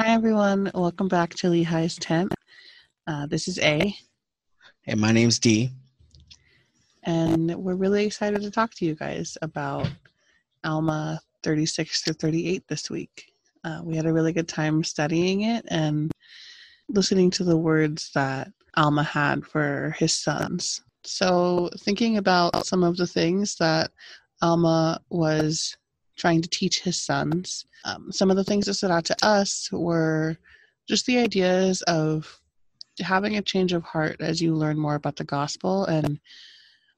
Hi, everyone. Welcome back to Lehi's Tent. Uh, this is A. Hey, my name's D. And we're really excited to talk to you guys about Alma 36 to 38 this week. Uh, we had a really good time studying it and listening to the words that Alma had for his sons. So, thinking about some of the things that Alma was trying to teach his sons, um, some of the things that stood out to us were just the ideas of having a change of heart as you learn more about the gospel and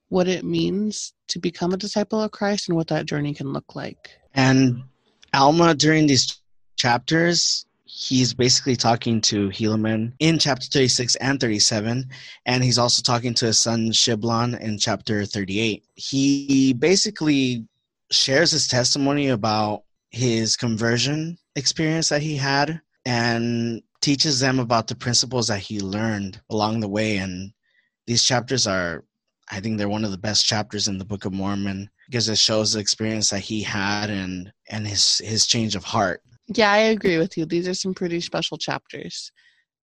what it means to become a disciple of Christ and what that journey can look like. And Alma, during these chapters, he's basically talking to Helaman in chapter 36 and 37, and he's also talking to his son Shiblon in chapter 38. He basically shares his testimony about his conversion experience that he had and teaches them about the principles that he learned along the way. And these chapters are, I think, they're one of the best chapters in the Book of Mormon because it shows the experience that he had and and his his change of heart. Yeah, I agree with you. These are some pretty special chapters.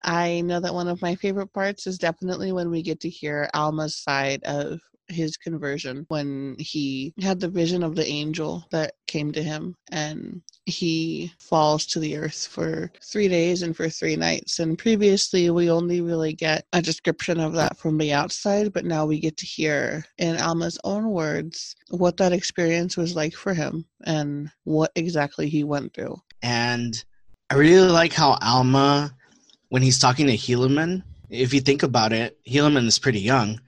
I know that one of my favorite parts is definitely when we get to hear Alma's side of his conversion when he had the vision of the angel that came to him and he falls to the earth for three days and for three nights. And previously, we only really get a description of that from the outside, but now we get to hear in Alma's own words what that experience was like for him and what exactly he went through. And I really like how Alma, when he's talking to Helaman, if you think about it, Helaman is pretty young.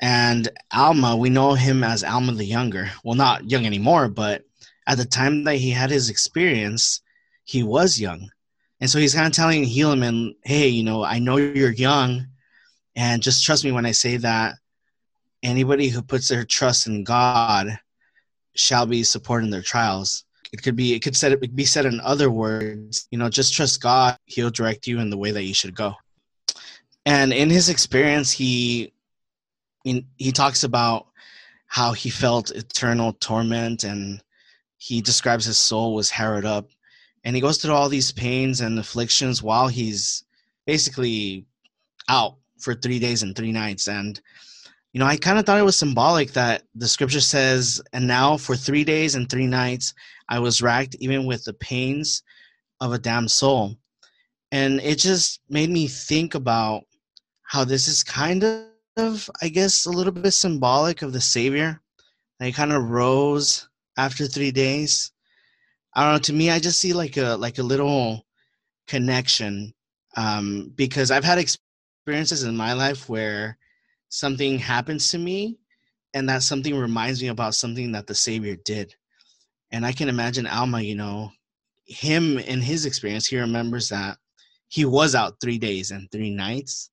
And Alma, we know him as Alma the Younger. Well, not young anymore, but at the time that he had his experience, he was young. And so he's kind of telling Helaman, hey, you know, I know you're young, and just trust me when I say that anybody who puts their trust in God shall be supported in their trials. It could be, it could said, it be said in other words, you know, just trust God. He'll direct you in the way that you should go. And in his experience, he he, he talks about how he felt eternal torment and he describes his soul was harrowed up. And he goes through all these pains and afflictions while he's basically out for three days and three nights. And you know i kind of thought it was symbolic that the scripture says and now for three days and three nights i was racked even with the pains of a damned soul. And it just made me think about how this is kind of of, I guess, a little bit symbolic of the Savior. He kind of rose after three days. I don't know. To me, I just see like a like a little connection um, because I've had experiences in my life where something happens to me, and that something reminds me about something that the Savior did. And I can imagine Alma, you know, him in his experience, he remembers that he was out three days and three nights,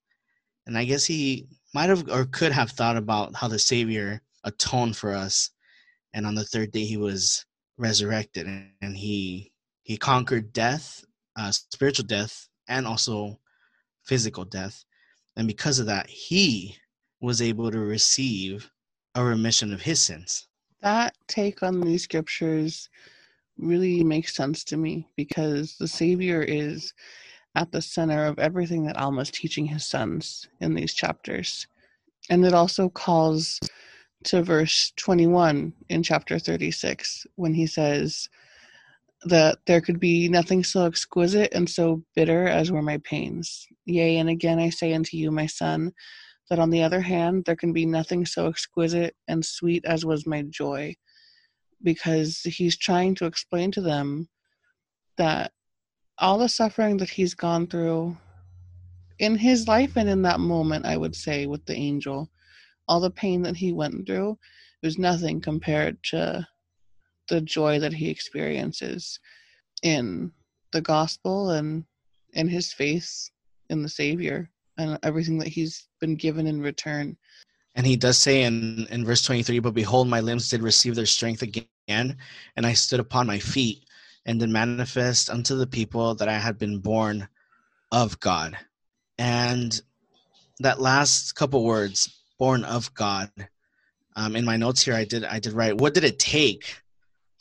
and I guess he might have or could have thought about how the Savior atoned for us, and on the third day he was resurrected, and he he conquered death, uh, spiritual death, and also physical death, and because of that, he was able to receive a remission of his sins. That take on these scriptures really makes sense to me because the Savior is at the center of everything that Alma's teaching his sons in these chapters. And it also calls to verse 21 in chapter 36 when he says that there could be nothing so exquisite and so bitter as were my pains. Yea, and again I say unto you, my son, that on the other hand, there can be nothing so exquisite and sweet as was my joy. Because he's trying to explain to them that all the suffering that he's gone through in his life and in that moment, I would say, with the angel, all the pain that he went through was nothing compared to the joy that he experiences in the gospel and in his faith in the Savior and everything that he's been given in return. And he does say in, in verse 23, But behold, my limbs did receive their strength again, and I stood upon my feet and did manifest unto the people that I had been born of God. And that last couple words, born of God, um, in my notes here, I did I did write, what did it take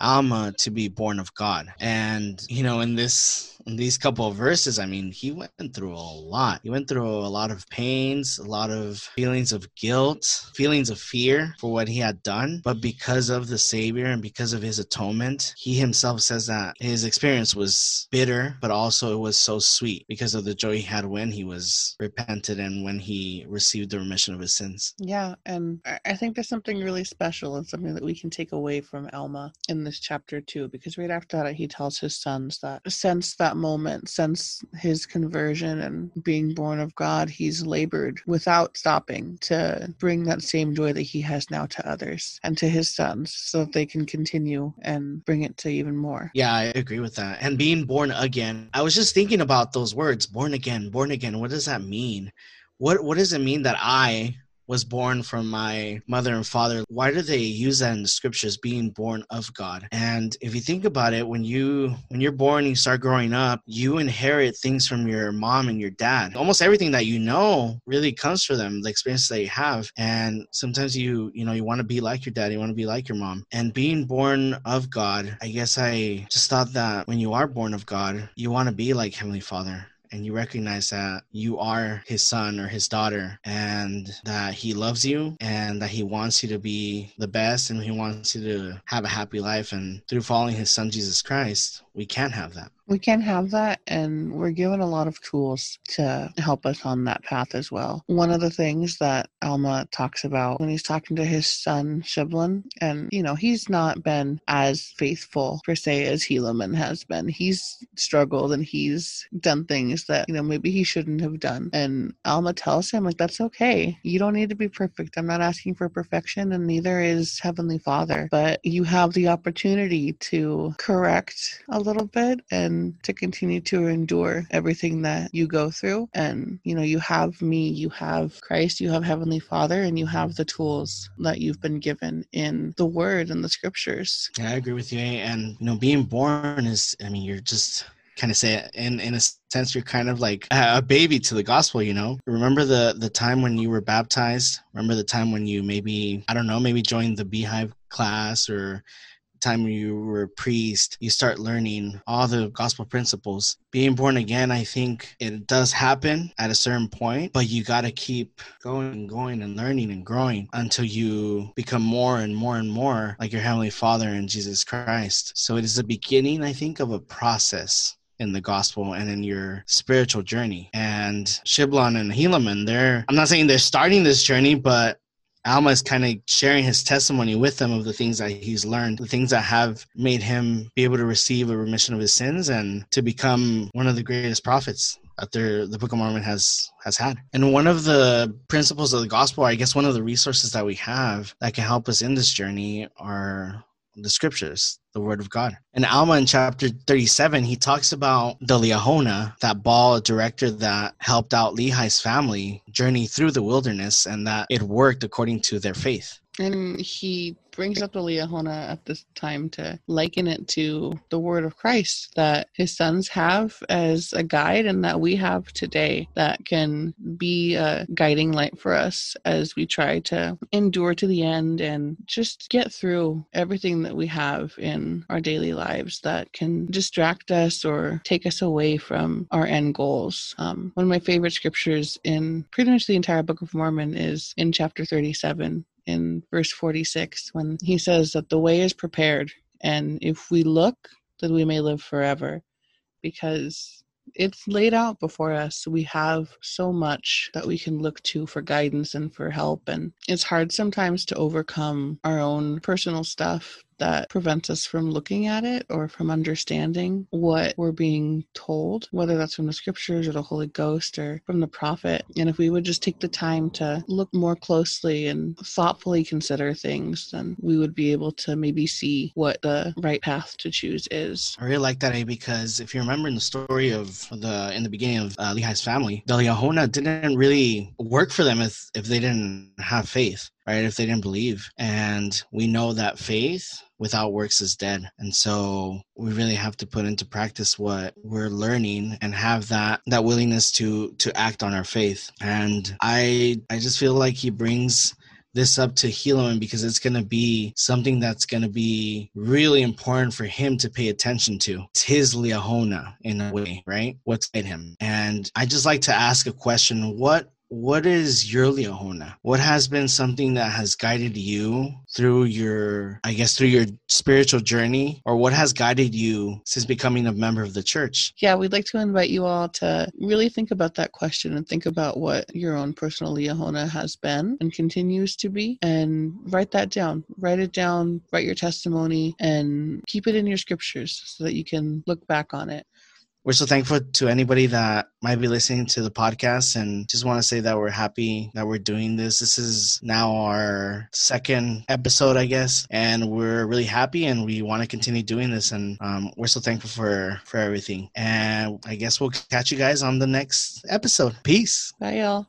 Alma to be born of God? And you know, in this in these couple of verses, I mean, he went through a lot. He went through a lot of pains, a lot of feelings of guilt, feelings of fear for what he had done. But because of the Savior and because of his atonement, he himself says that his experience was bitter, but also it was so sweet because of the joy he had when he was repented and when he received the remission of his sins. Yeah, and I think there's something really special and something that we can take away from Alma in this chapter too, because right after that he tells his sons that since that moment, since his conversion and being born of God, he's labored without stopping to bring that same joy that he has now to others and to his sons so that they can continue and bring it to even more. Yeah, I agree with that. And being born again, I was just thinking about those words, born again, born again. What does that mean? What what does it mean that I was born from my mother and father. Why do they use that in the scriptures being born of God? And if you think about it, when you when you're born and you start growing up, you inherit things from your mom and your dad. Almost everything that you know really comes from them, the experiences that you have. And sometimes you, you know, you want to be like your dad, you want to be like your mom. And being born of God, I guess I just thought that when you are born of God, you want to be like Heavenly Father and you recognize that you are his son or his daughter and that he loves you and that he wants you to be the best and he wants you to have a happy life. And through following his son Jesus Christ we can have that we can have that and we're given a lot of tools to help us on that path as well. One of the things that alma talks about when he's talking to his son shiblon and you know he's not been as faithful per se as helaman has been. He's struggled and he's done things that you know maybe he shouldn't have done. And alma tells him like that's okay. You don't need to be perfect. I'm not asking for perfection and neither is heavenly father. But you have the opportunity to correct a little bit and and to continue to endure everything that you go through. And, you know, you have me, you have Christ, you have Heavenly Father, and you have the tools that you've been given in the Word and the Scriptures. Yeah, I agree with you. And, you know, being born is, I mean, you're just kind of say in in a sense you're kind of like a baby to the gospel you know remember the the time when you were baptized remember the time when you maybe i don't know maybe joined the beehive class or time you were a priest, you start learning all the gospel principles. Being born again, I think it does happen at a certain point, but you got to keep going and going and learning and growing until you become more and more and more like your Heavenly Father in Jesus Christ. So it is the beginning, I think, of a process in the gospel and in your spiritual journey. And Shiblon and Helaman, they're I'm not saying they're starting this journey, but Alma is kind of sharing his testimony with them of the things that he's learned, the things that have made him be able to receive a remission of his sins and to become one of the greatest prophets that the Book of Mormon has has had. And one of the principles of the gospel, I guess one of the resources that we have that can help us in this journey are the scriptures, the word of God. In Alma in chapter 37, he talks about the Liahona, that ball director that helped out Lehi's family journey through the wilderness and that it worked according to their faith. And he brings up the Liahona at this time to liken it to the word of Christ that his sons have as a guide and that we have today that can be a guiding light for us as we try to endure to the end and just get through everything that we have in our daily lives that can distract us or take us away from our end goals. Um, one of my favorite scriptures in pretty much the entire Book of Mormon is in chapter 37 in verse 46 when he says that the way is prepared and if we look that we may live forever because it's laid out before us. We have so much that we can look to for guidance and for help. And it's hard sometimes to overcome our own personal stuff that prevents us from looking at it or from understanding what we're being told, whether that's from the scriptures or the Holy Ghost or from the prophet. And if we would just take the time to look more closely and thoughtfully consider things, then we would be able to maybe see what the right path to choose is. I really like that, A, because if you remember in the story of the in the beginning of uh, Lehi's family, the Liahona didn't really work for them if, if they didn't have faith right? If they didn't believe. And we know that faith without works is dead. And so we really have to put into practice what we're learning and have that that willingness to to act on our faith. And I I just feel like he brings this up to Helaman because it's going to be something that's going to be really important for him to pay attention to. It's his Liahona in a way, right? What's in him. And I just like to ask a question what what is your Liahona? What has been something that has guided you through your, I guess, through your spiritual journey, or what has guided you since becoming a member of the church? Yeah, we'd like to invite you all to really think about that question and think about what your own personal Liahona has been and continues to be, and write that down. Write it down, write your testimony, and keep it in your scriptures so that you can look back on it we're so thankful to anybody that might be listening to the podcast and just want to say that we're happy that we're doing this. This is now our second episode, I guess, and we're really happy and we want to continue doing this. And um, we're so thankful for, for everything. And I guess we'll catch you guys on the next episode. Peace. Bye, y'all.